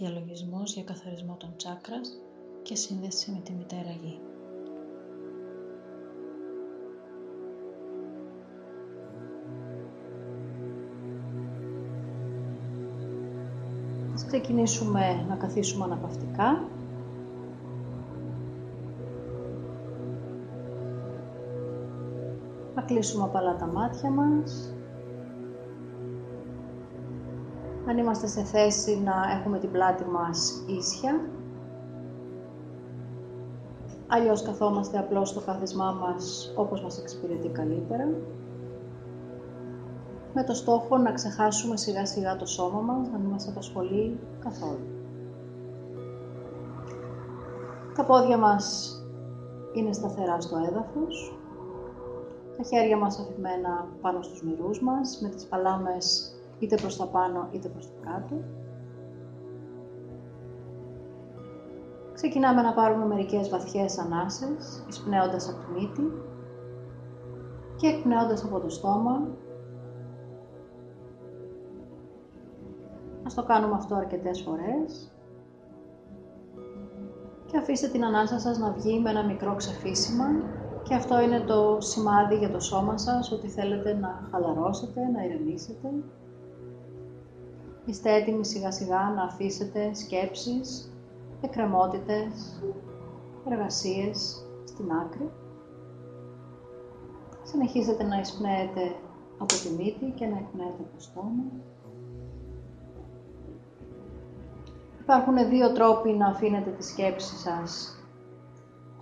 Διαλογισμός για καθαρισμό των τσάκρας και σύνδεση με τη Μητέρα Γη. Ας ξεκινήσουμε να καθίσουμε αναπαυτικά. Να κλείσουμε απαλά τα μάτια μας. Αν είμαστε σε θέση να έχουμε την πλάτη μας ίσια, αλλιώς καθόμαστε απλώς στο κάθισμά μας όπως μας εξυπηρετεί καλύτερα, με το στόχο να ξεχάσουμε σιγά σιγά το σώμα μας, να μην μας απασχολεί καθόλου. Τα πόδια μας είναι σταθερά στο έδαφος, τα χέρια μας αφημένα πάνω στους μυρούς μας, με τις παλάμες είτε προς τα πάνω είτε προς τα κάτω. Ξεκινάμε να πάρουμε μερικές βαθιές ανάσες, εισπνέοντας από τη μύτη και εκπνέοντας από το στόμα. Ας το κάνουμε αυτό αρκετές φορές. Και αφήστε την ανάσα σας να βγει με ένα μικρό ξεφύσιμα και αυτό είναι το σημάδι για το σώμα σας ότι θέλετε να χαλαρώσετε, να ηρεμήσετε Είστε έτοιμοι σιγά σιγά να αφήσετε σκέψεις, εκκρεμότητες, εργασίες στην άκρη. Συνεχίζετε να εισπνέετε από τη μύτη και να εκπνέετε από το στόμα. Υπάρχουν δύο τρόποι να αφήνετε τις σκέψεις σας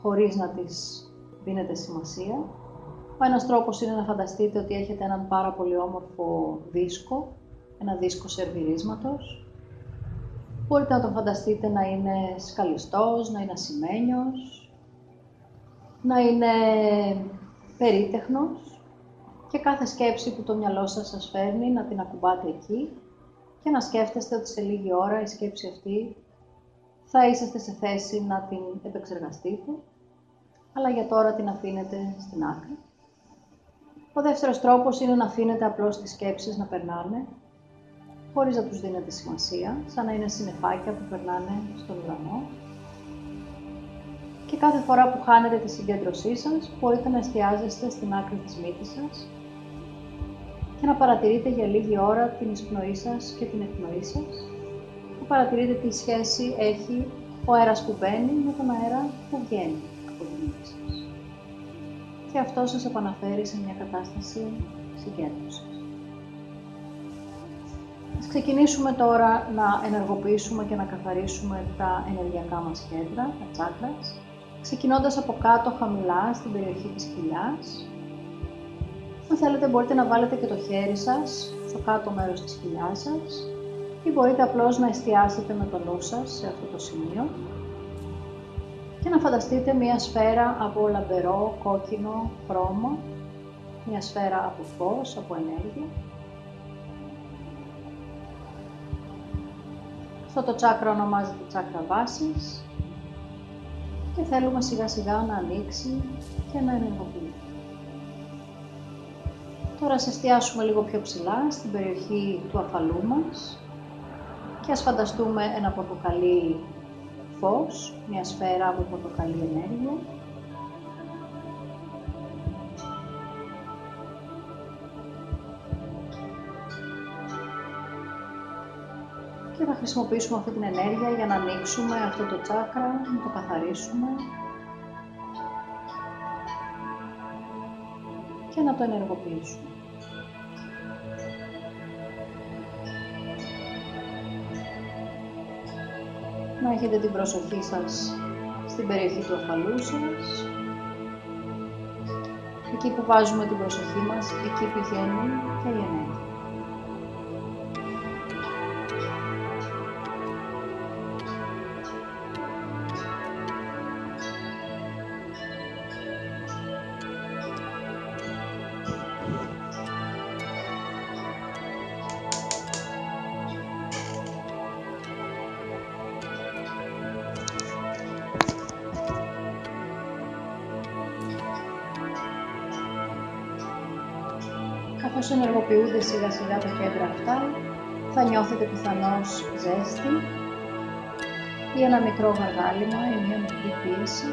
χωρίς να τις δίνετε σημασία. Ο ένας τρόπος είναι να φανταστείτε ότι έχετε έναν πάρα πολύ όμορφο δίσκο ένα δίσκο σερβιρίσματος. Μπορείτε να τον φανταστείτε να είναι σκαλιστός, να είναι ασημένιος, να είναι περίτεχνος και κάθε σκέψη που το μυαλό σας σας φέρνει να την ακουμπάτε εκεί και να σκέφτεστε ότι σε λίγη ώρα η σκέψη αυτή θα είσαστε σε θέση να την επεξεργαστείτε, αλλά για τώρα την αφήνετε στην άκρη. Ο δεύτερος τρόπος είναι να αφήνετε απλώς τις σκέψεις να περνάνε χωρίς να τους δίνετε σημασία, σαν να είναι συννεφάκια που περνάνε στον ουρανό. Και κάθε φορά που χάνετε τη συγκέντρωσή σας, μπορείτε να εστιάζεστε στην άκρη της μύτης σας και να παρατηρείτε για λίγη ώρα την εισπνοή σας και την εκπνοή σας και παρατηρείτε τι σχέση έχει ο αέρας που μπαίνει με τον αέρα που βγαίνει από τη μύτη σας. Και αυτό σας επαναφέρει σε μια κατάσταση συγκέντρωσης. Ας ξεκινήσουμε τώρα να ενεργοποιήσουμε και να καθαρίσουμε τα ενεργειακά μας κέντρα, τα τσάκρας, ξεκινώντας από κάτω χαμηλά στην περιοχή της κοιλιάς. Αν θέλετε μπορείτε να βάλετε και το χέρι σας στο κάτω μέρος της κοιλιάς σας ή μπορείτε απλώς να εστιάσετε με το νου σας σε αυτό το σημείο. Και να φανταστείτε μία σφαίρα από λαμπερό, κόκκινο, χρώμα, μία σφαίρα από φως, από ενέργεια Αυτό το τσάκρα ονομάζεται τσάκρα βάσης και θέλουμε σιγά σιγά να ανοίξει και να ενεργοποιηθεί. Τώρα σε εστιάσουμε λίγο πιο ψηλά στην περιοχή του αφαλού μας και ας φανταστούμε ένα πορτοκαλί φως, μια σφαίρα από πορτοκαλί ενέργεια θα χρησιμοποιήσουμε αυτή την ενέργεια για να ανοίξουμε αυτό το τσάκρα, να το καθαρίσουμε και να το ενεργοποιήσουμε. Να έχετε την προσοχή σας στην περιοχή του αφαλού σας. Εκεί που βάζουμε την προσοχή μας, εκεί πηγαίνει και η ενέργεια. Καθώς ενεργοποιούνται σιγά σιγά τα κέντρα αυτά, θα νιώθετε πιθανώς ζέστη ή ένα μικρό γαργάλιμα ή μια μικρή πίεση,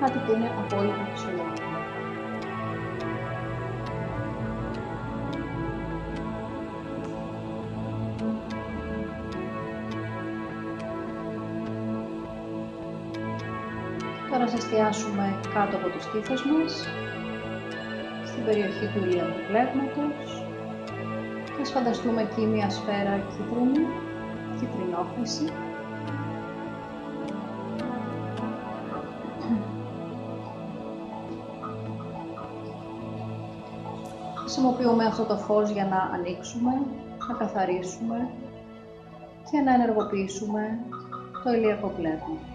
κάτι που είναι απόλυτα φυσιολογικό. Τώρα θα εστιάσουμε κάτω από το στήθος μας, στην περιοχή του ηλιακού πλέγματος και ας φανταστούμε εκεί μια σφαίρα κίτρινη, κίτρινόχρηση. Χρησιμοποιούμε αυτό το φως για να ανοίξουμε, να καθαρίσουμε και να ενεργοποιήσουμε το ηλιακό πλέγμα.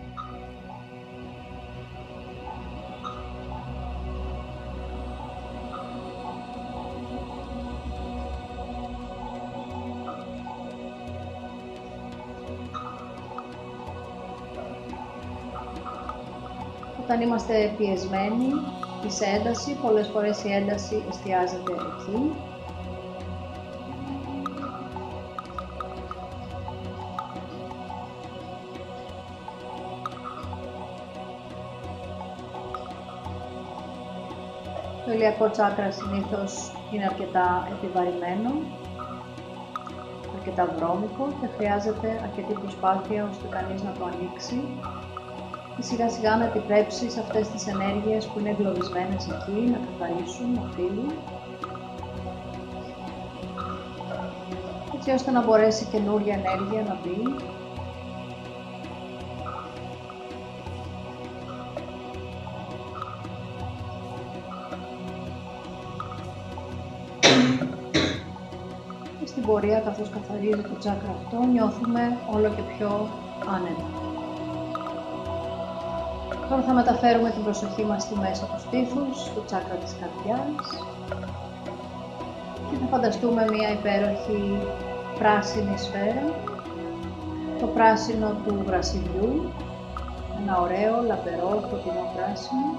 Όταν είμαστε πιεσμένοι σε ένταση, πολλές φορές η ένταση εστιάζεται εκεί. Το ηλιακό τσάκρα συνήθως είναι αρκετά επιβαρημένο, αρκετά βρώμικο και χρειάζεται αρκετή προσπάθεια ώστε κανείς να το ανοίξει και σιγά σιγά να επιτρέψεις αυτές τις ενέργειες που είναι εγκλωβισμένες εκεί να καθαρίσουν, να φύγουν έτσι ώστε να μπορέσει καινούργια ενέργεια να μπει και στην πορεία καθώς καθαρίζει το τσάκρα αυτό νιώθουμε όλο και πιο άνετα. Τώρα θα μεταφέρουμε την προσοχή μας στη μέση του στήθους, στο τσάκρα της καρδιάς. Και θα φανταστούμε μία υπέροχη πράσινη σφαίρα, το πράσινο του γρασιδιού, ένα ωραίο, λαμπερό, φωτεινό πράσινο.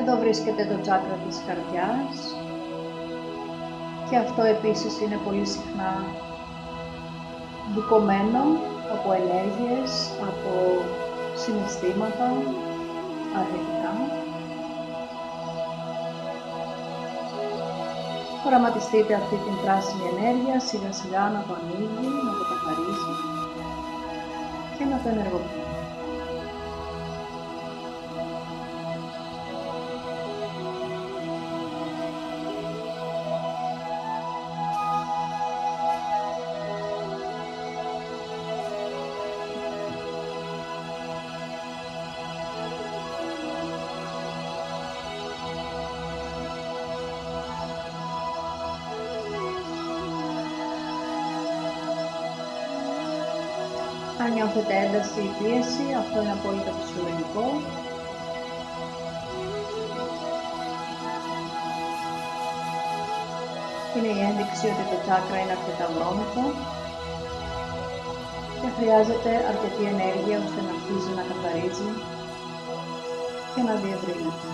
Εδώ βρίσκεται το τσάκρα της καρδιάς, και αυτό επίσης είναι πολύ συχνά δικωμένο από ενέργειες, από συναισθήματα αρνητικά. Οραματιστείτε αυτή την πράσινη ενέργεια σιγά σιγά να το ανοίγει, να το καθαρίζει και να το ενεργοποιεί. Νιώθετε ένταση ή πίεση, αυτό είναι απόλυτα φυσιολογικό. Είναι η ένδειξη ότι το τσάκρα είναι αρκετά βρώμικο και χρειάζεται αρκετή ενέργεια ώστε να αρχίζει να καθαρίζει και να διευρύνεται.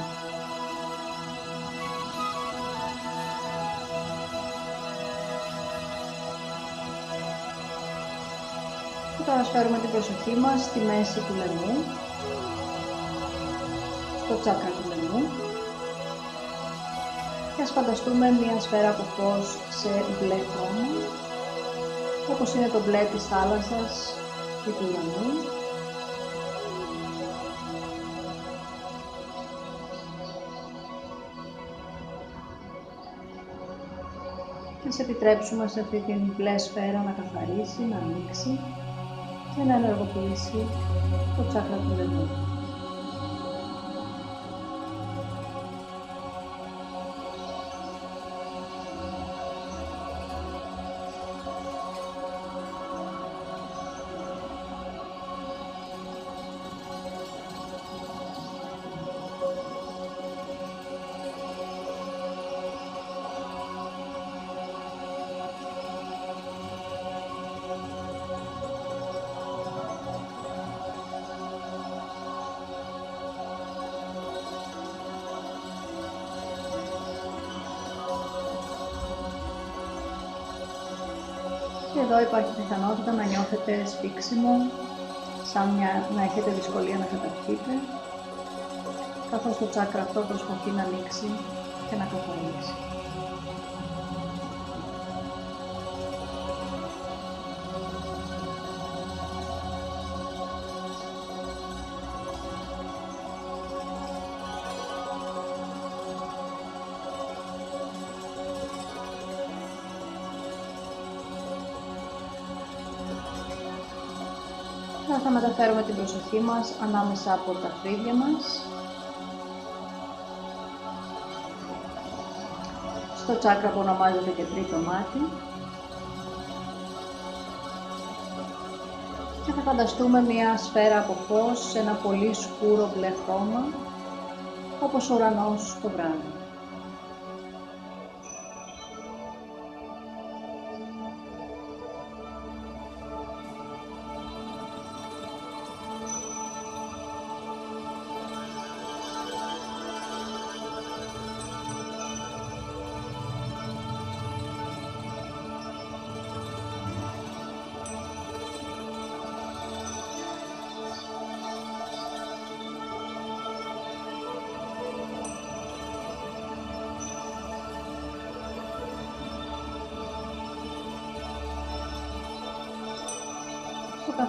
Τώρα φέρουμε την προσοχή μας στη μέση του λαιμού, στο τσάκρα του λαιμού και ας φανταστούμε μία σφαίρα από φως σε μπλε χρώμα, όπως είναι το μπλε της θάλασσας ή του λαιμού. Και ας επιτρέψουμε σε αυτή την μπλε σφαίρα να καθαρίσει, να ανοίξει και να ενεργοποιήσει το τσάκρα του λαιμού. Και εδώ υπάρχει πιθανότητα να νιώθετε σφίξιμο, σαν μια, να έχετε δυσκολία να καταρχείτε, καθώς το τσάκρα αυτό προσπαθεί να ανοίξει και να καθαρίσει. Μεταφέρουμε την προσοχή μας ανάμεσα από τα φρύδια μας στο τσάκρα που ονομάζεται και τρίτο μάτι και θα φανταστούμε μια σφαίρα από φως σε ένα πολύ σκούρο μπλε χρώμα όπως ο ουρανός το βράδυ.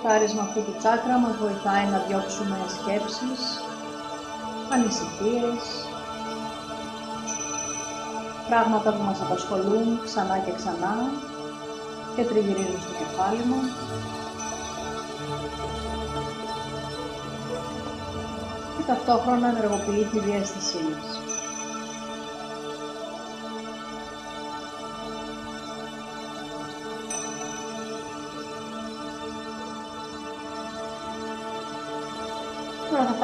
Καθάρισμα αυτού του τσάκρα μας βοηθάει να διώξουμε σκέψεις, ανησυχίες, πράγματα που μας απασχολούν ξανά και ξανά και τριγυρίζουν στο κεφάλι μας. Και ταυτόχρονα ενεργοποιεί τη διέστησή μας.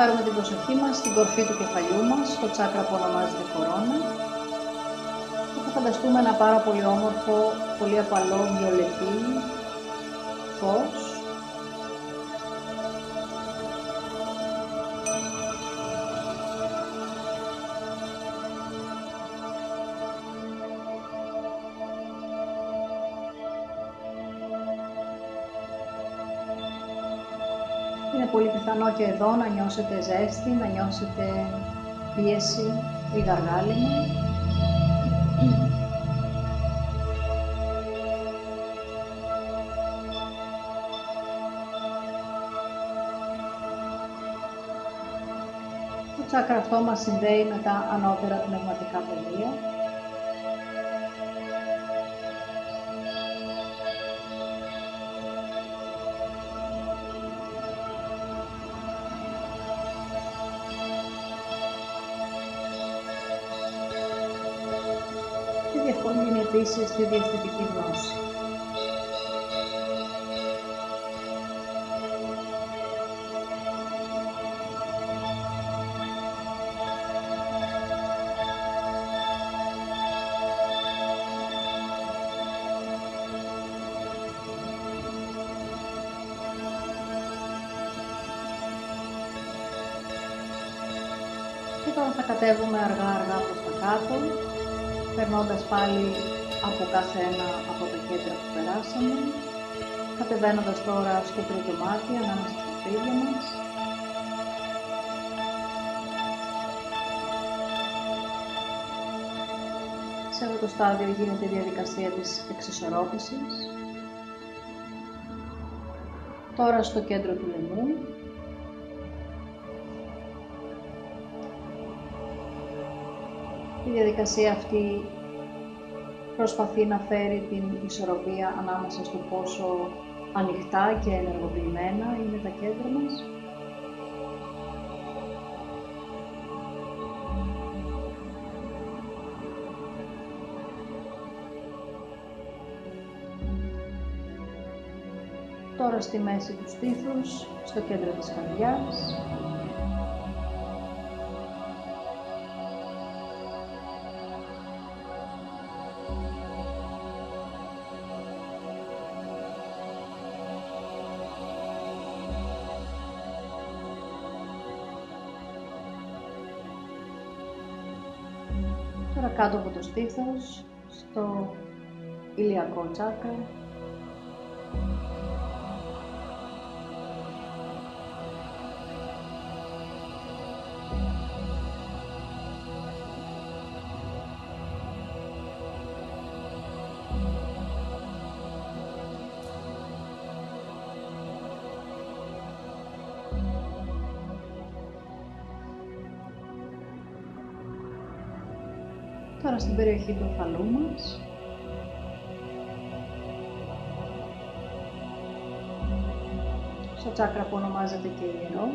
Φάρουμε την προσοχή μας στην κορφή του κεφαλιού μας, στο τσάκρα που ονομάζεται κορώνα. Και θα φανταστούμε ένα πάρα πολύ όμορφο, πολύ απαλό, βιολετή φως. Πιθανό και εδώ να νιώσετε ζέστη, να νιώσετε πίεση ή γαργάλιμα. Το τσάκρα αυτό μας συνδέει με τα ανώτερα πνευματικά πεδία. Επίσης τη διευθυντική γνώση. Και τώρα θα κατέβουμε αργά αργά προς τα κάτω περνώντας πάλι από κάθε ένα από τα κέντρα που περάσαμε, κατεβαίνοντας τώρα στο τρίτο μάτι ανάμεσα στα φρύδια μας. Σε αυτό το στάδιο γίνεται η διαδικασία της εξισορρόπησης. Τώρα στο κέντρο του λαιμού Η διαδικασία αυτή προσπαθεί να φέρει την ισορροπία ανάμεσα στο πόσο ανοιχτά και ενεργοποιημένα είναι τα κέντρα μας. Τώρα στη μέση του στήθους, στο κέντρο της καρδιάς, στήθος, στο ηλιακό τσάκρα, στην περιοχή του οφαλού μας. Στο τσάκρα που ονομάζεται και ιερό.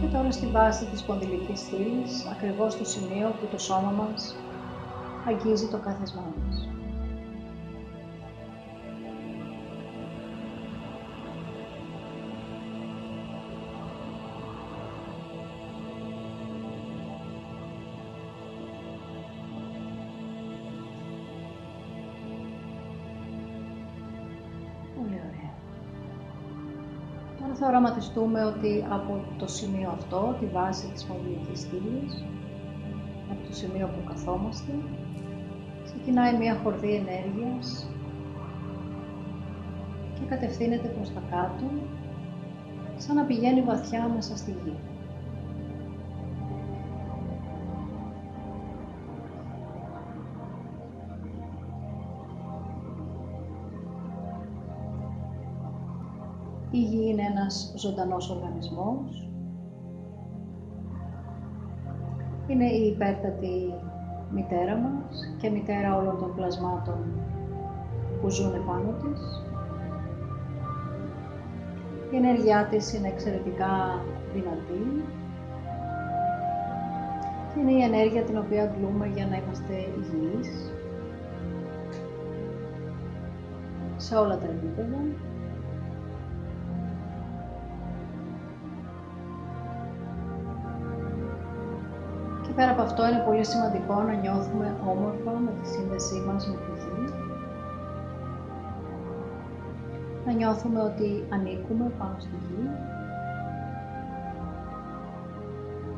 Και τώρα στη βάση της σπονδυλικής στήλης, ακριβώς στο σημείο που το σώμα μας αγγίζει το κάθεσμά μας. Θα οραματιστούμε ότι από το σημείο αυτό, τη βάση της μαγνητικής στήλης, από το σημείο που καθόμαστε, ξεκινάει μία χορδή ενέργειας και κατευθύνεται προς τα κάτω, σαν να πηγαίνει βαθιά μέσα στη γη. Είναι ένας ζωντανός οργανισμός. Είναι η υπέρτατη μητέρα μας και μητέρα όλων των πλασμάτων που ζουν επάνω της. Η ενέργειά της είναι εξαιρετικά δυνατή και είναι η ενέργεια την οποία αγγλούμε για να είμαστε υγιείς σε όλα τα επίπεδα. Πέρα από αυτό είναι πολύ σημαντικό να νιώθουμε όμορφα με τη σύνδεσή μας με τη γη. Να νιώθουμε ότι ανήκουμε πάνω στη γη.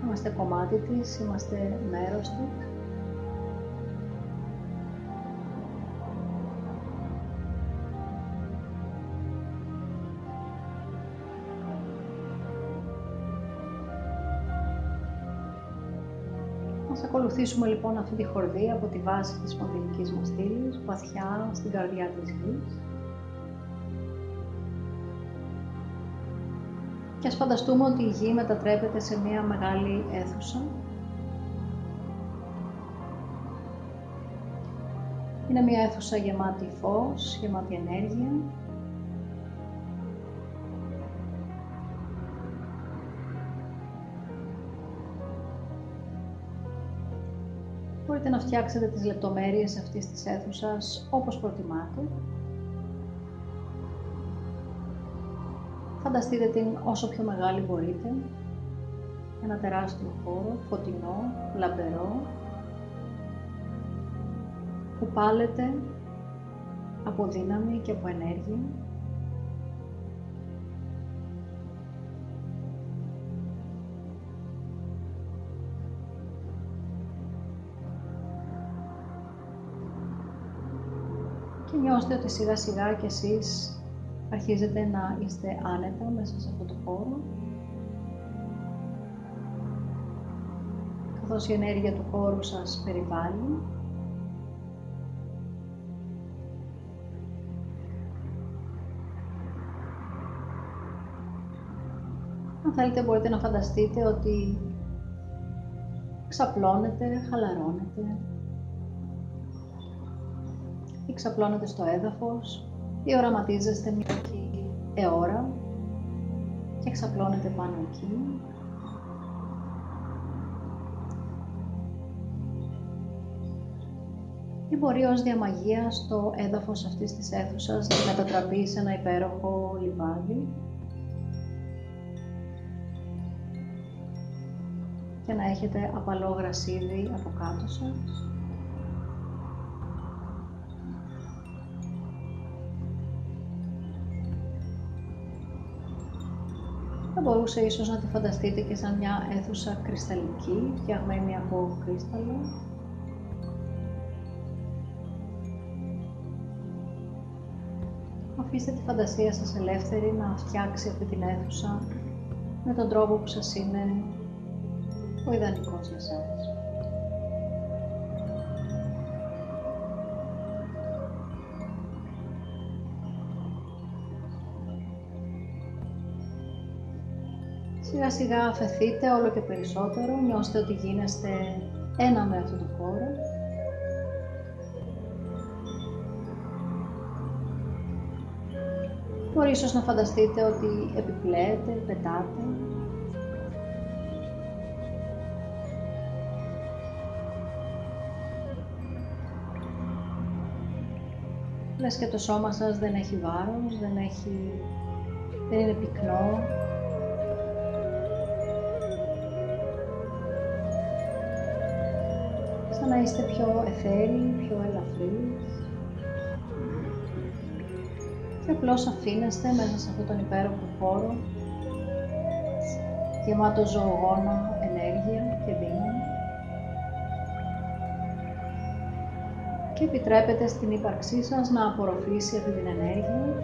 Είμαστε κομμάτι της, είμαστε μέρος της. Ακολουθήσουμε λοιπόν αυτή τη χορδή από τη βάση της σπονδυλικής μας στήλης, βαθιά στην καρδιά της γης. Και ας φανταστούμε ότι η γη μετατρέπεται σε μια μεγάλη αίθουσα. Είναι μια αίθουσα γεμάτη φως, γεμάτη ενέργεια, μπορείτε να φτιάξετε τις λεπτομέρειες αυτής της αίθουσας όπως προτιμάτε. Φανταστείτε την όσο πιο μεγάλη μπορείτε. Ένα τεράστιο χώρο, φωτεινό, λαμπερό, που πάλετε από δύναμη και από ενέργεια. Νιώστε ότι σιγά σιγά κι εσείς αρχίζετε να είστε άνετα μέσα σε αυτό το χώρο. Καθώς η ενέργεια του χώρου σας περιβάλλει. Αν θέλετε μπορείτε να φανταστείτε ότι ξαπλώνετε, χαλαρώνετε, ή ξαπλώνετε στο έδαφος ή οραματίζεστε μια εκεί αιώρα και ξαπλώνετε πάνω εκεί. Ή μπορεί ως διαμαγεία στο έδαφος αυτής της αίθουσας να μετατραπεί σε ένα υπέροχο λιβάδι; Και να έχετε απαλό γρασίδι από κάτω σας; Θα μπορούσε ίσως να τη φανταστείτε και σαν μια αίθουσα κρυσταλλική, φτιαγμένη από κρύσταλλο. Αφήστε τη φαντασία σας ελεύθερη να φτιάξει αυτή την αίθουσα με τον τρόπο που σας είναι ο ιδανικός για εσάς. Σιγά σιγά αφαιθείτε όλο και περισσότερο, νιώστε ότι γίνεστε ένα με αυτό το χώρο. Μπορεί ίσως να φανταστείτε ότι επιπλέετε, πετάτε. Λες και το σώμα σας δεν έχει βάρος, δεν, έχει, δεν είναι πυκνό, να είστε πιο εθέροι, πιο ελαφρύς και απλώς αφήνεστε μέσα σε αυτόν τον υπέροχο χώρο γεμάτο ζωογόνο, ενέργεια και δύναμη και επιτρέπετε στην ύπαρξή σας να απορροφήσει αυτή την ενέργεια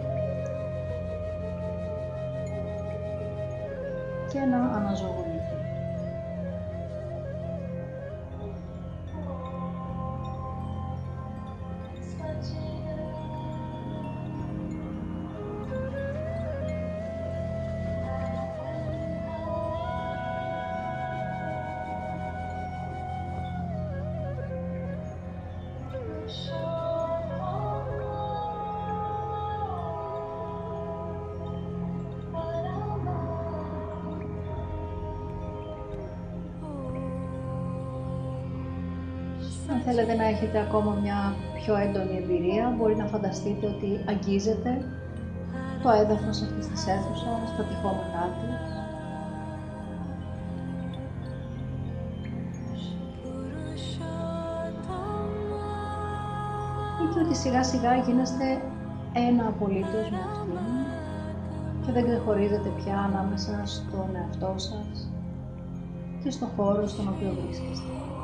και να αναζωογονήσει. Έχετε ακόμα μια πιο έντονη εμπειρία, μπορεί να φανταστείτε ότι αγγίζετε το έδαφος αυτής της αίθουσας, τα τυχώματά της. Ή και ότι σιγά σιγά γίνεστε ένα απολύτως με αυτήν και δεν ξεχωρίζετε πια ανάμεσα στον εαυτό σας και στον χώρο στον οποίο βρίσκεστε.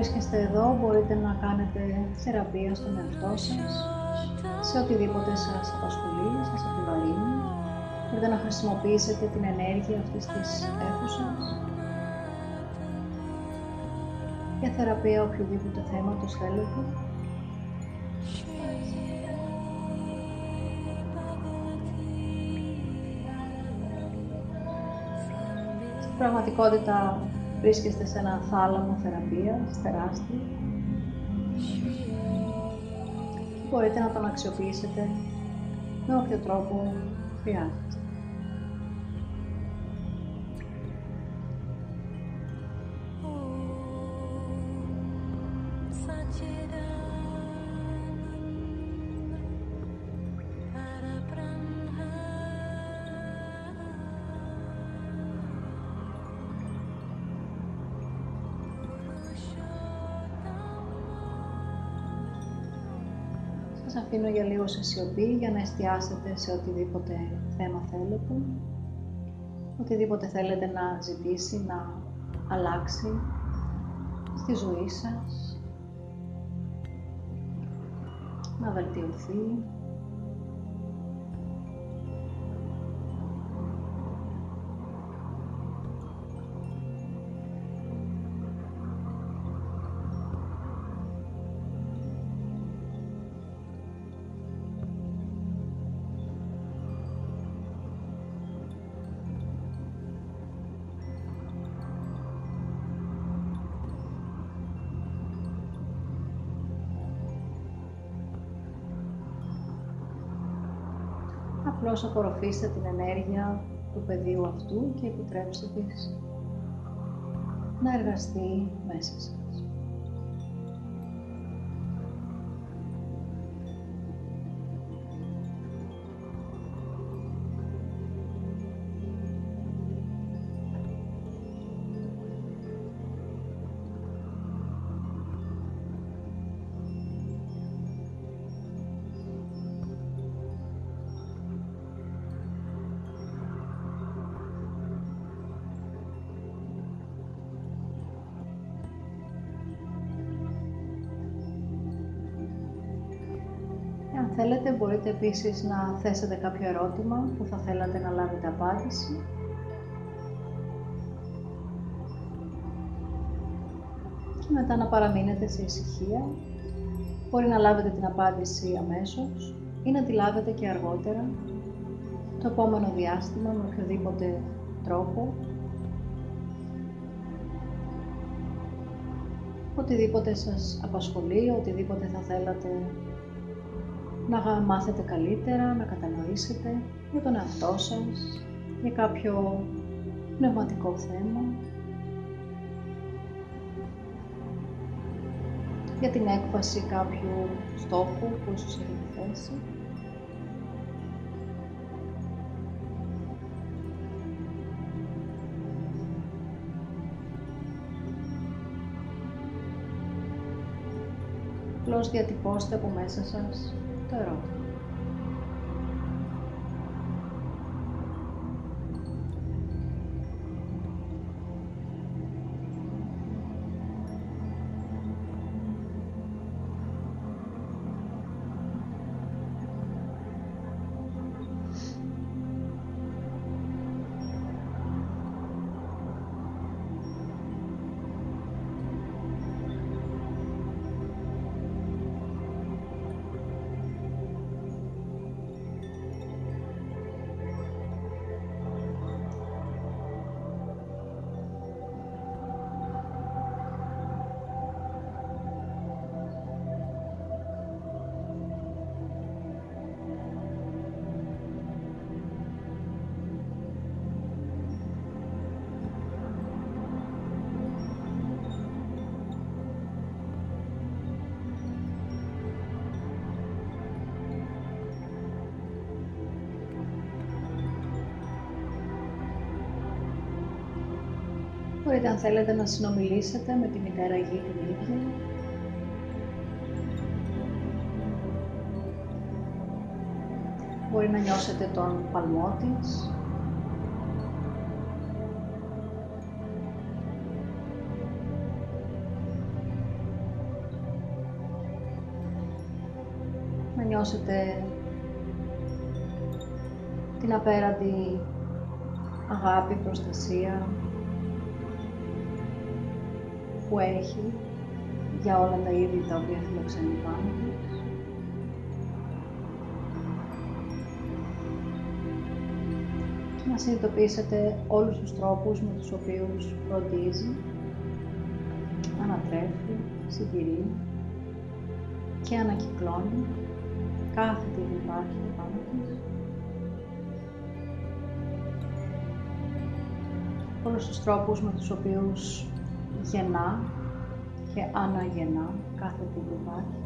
Βρίσκεστε εδώ μπορείτε να κάνετε θεραπεία στον εαυτό σας, σε οτιδήποτε σας απασχολεί, σας επιβαρύνει. Μπορείτε να χρησιμοποιήσετε την ενέργεια αυτής της αίθουσας για θεραπεία οποιοδήποτε θέματος θέλετε. Στην πραγματικότητα βρίσκεστε σε ένα θάλαμο θεραπείας τεράστιο και μπορείτε να τον αξιοποιήσετε με όποιο τρόπο χρειάζεται. Σε σιωπή για να εστιάσετε σε οτιδήποτε θέμα θέλετε. Οτιδήποτε θέλετε να ζητήσει, να αλλάξει στη ζωή σας. Να βελτιωθεί. Απλώς απορροφήστε την ενέργεια του πεδίου αυτού και επιτρέψτε της να εργαστεί μέσα σας. Θέλετε μπορείτε επίσης να θέσετε κάποιο ερώτημα που θα θέλατε να λάβετε απάντηση. Και μετά να παραμείνετε σε ησυχία. Μπορεί να λάβετε την απάντηση αμέσως ή να τη λάβετε και αργότερα, το επόμενο διάστημα με οποιοδήποτε τρόπο. Οτιδήποτε σας απασχολεί, οτιδήποτε θα θέλατε να μάθετε καλύτερα, να κατανοήσετε για τον εαυτό σας, για κάποιο πνευματικό θέμα, για την έκβαση κάποιου στόχου που ίσως έχετε θέσει. Απλώς διατυπώστε από μέσα σας το ερώτημα. Μπορείτε αν θέλετε να συνομιλήσετε με τη μητέρα γη την ίδια. Μπορεί να νιώσετε τον παλμό της. Να νιώσετε την απέραντη αγάπη, προστασία, που έχει για όλα τα είδη τα οποία φιλοξενεί πάνω της. Και να συνειδητοποιήσετε όλους τους τρόπους με τους οποίους φροντίζει, ανατρέφει, συντηρεί και ανακυκλώνει κάθε τι υπάρχει πάνω της. Όλους τους τρόπους με τους οποίους γεννά και αναγεννά κάθε τι που υπάρχει.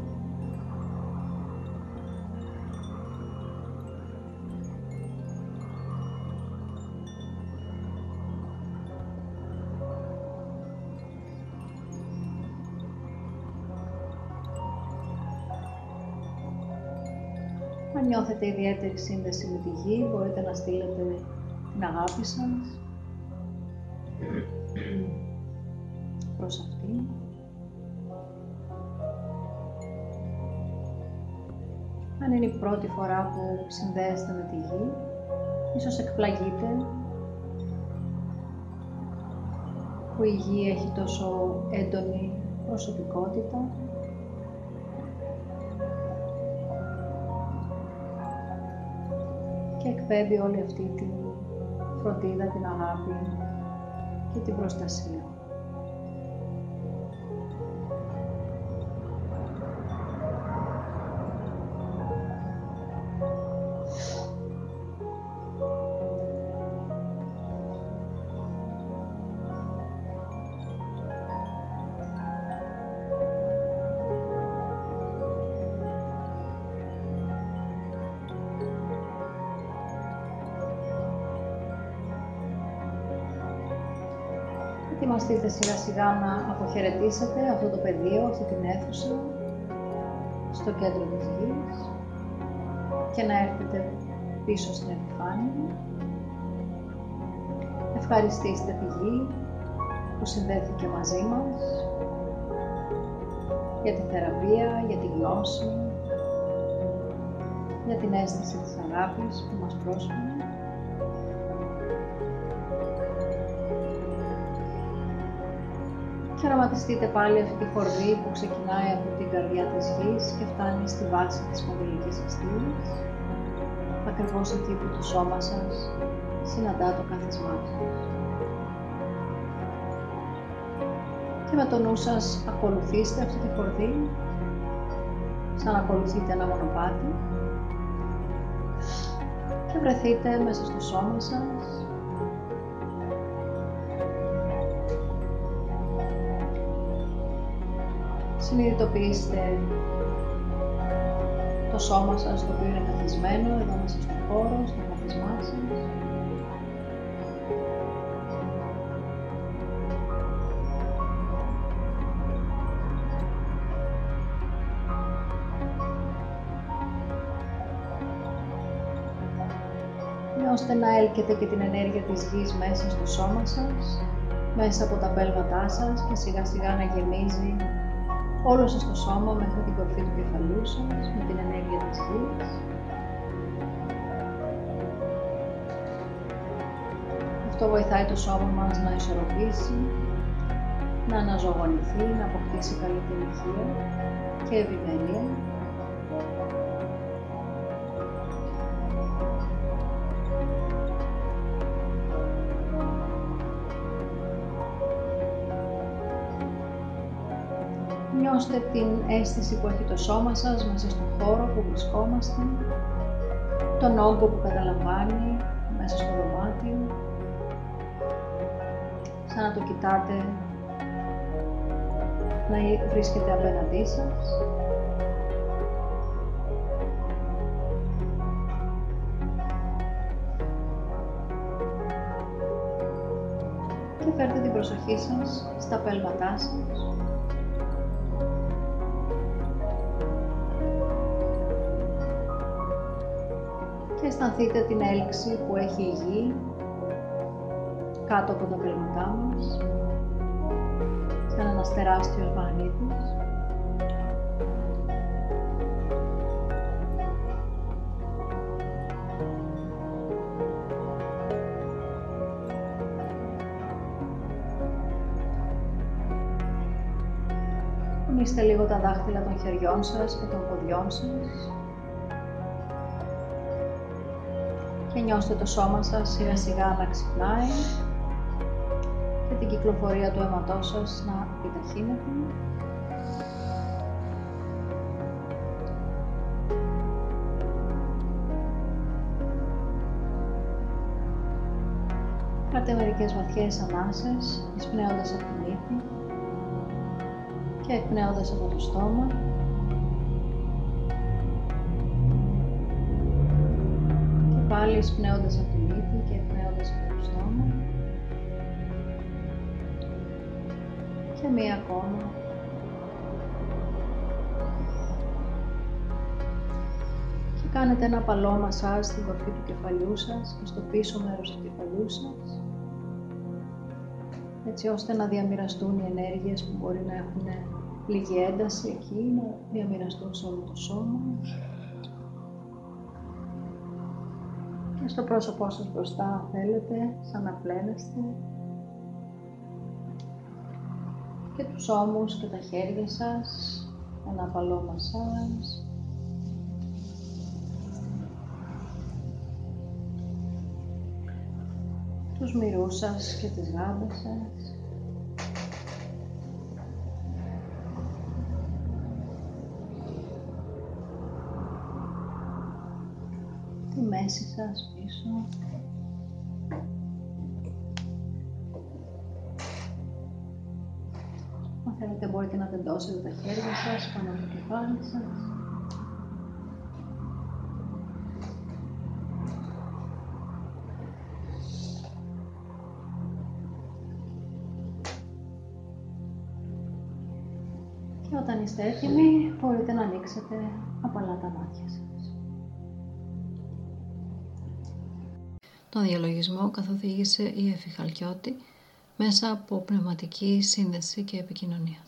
Αν νιώθετε ιδιαίτερη σύνδεση με τη γη, μπορείτε να στείλετε την αγάπη σας πρώτη φορά που συνδέεστε με τη γη, ίσως εκπλαγείτε που η γη έχει τόσο έντονη προσωπικότητα και εκπέμπει όλη αυτή την φροντίδα, την αγάπη και την προστασία. Ετοιμαστείτε σιγά σιγά να αποχαιρετήσετε αυτό το πεδίο, αυτή την αίθουσα, στο κέντρο της γης και να έρθετε πίσω στην επιφάνεια. Ευχαριστήστε τη γη που συνδέθηκε μαζί μας για τη θεραπεία, για τη γνώση, για την αίσθηση της αγάπης που μας πρόσφερε. Και αρωματιστείτε πάλι αυτή τη χορδή που ξεκινάει από την καρδιά της γης και φτάνει στη βάση της μοντελικής αστήλης, ακριβώς εκεί που το σώμα σας συναντά το κάθισμά σας. Και με το νου σας ακολουθήστε αυτή τη χορδή, σαν ακολουθείτε ένα μονοπάτι και βρεθείτε μέσα στο σώμα σας συνειδητοποιήστε το σώμα σας το οποίο είναι καθισμένο εδώ μέσα στο χώρο, στο καθισμά σας. ώστε να έλκετε και την ενέργεια της γης μέσα στο σώμα σας, μέσα από τα πέλματά σας και σιγά σιγά να γεμίζει όλο σας το σώμα μέχρι την κορφή του κεφαλού σας με την ενέργεια της γης. Αυτό βοηθάει το σώμα μας να ισορροπήσει, να αναζωογονηθεί, να αποκτήσει καλύτερη υγεία και ευημερία. Νιώστε την αίσθηση που έχει το σώμα σας μέσα στον χώρο που βρισκόμαστε, τον όγκο που καταλαμβάνει μέσα στο δωμάτιο, σαν να το κοιτάτε να βρίσκεται απέναντί σας. Και φέρτε την προσοχή σας στα πέλματά σας. Αισθανθείτε την έλξη που έχει η γη κάτω από τα πέλματά μας σαν ένας τεράστιος μαγνήτης. Κουνήστε λίγο τα δάχτυλα των χεριών σας και των ποδιών σας και νιώστε το σώμα σας σιγά σιγά να ξυπνάει και την κυκλοφορία του αίματός σας να επιταχύνεται. Πάρτε μερικές βαθιές ανάσες, εισπνέοντας από την ύφη και εκπνέοντας από το στόμα. Πάλι εισπνέοντας από την ύφη και εκπνέοντας από το στόμα. Και μία ακόμα. Και κάνετε ένα παλό μασάζ στην κορφή του κεφαλιού σας και στο πίσω μέρος του κεφαλιού σας έτσι ώστε να διαμοιραστούν οι ενέργειες που μπορεί να έχουν λίγη ένταση εκεί, να διαμοιραστούν σε όλο το σώμα. Στο πρόσωπό σας μπροστά θέλετε, σαν να πλένεστε και τους ώμους και τα χέρια σας, ένα απαλό μασάζ. Τους μυρούς σας και τις γάμπες σας. θέση σας πίσω. Αν θέλετε μπορείτε να τεντώσετε τα χέρια σας πάνω από το κεφάλι σας. Και όταν είστε έτοιμοι, μπορείτε να ανοίξετε απαλά τα μάτια σας. Τον διαλογισμό καθοδήγησε η Εφηχαλκιώτη μέσα από πνευματική σύνδεση και επικοινωνία.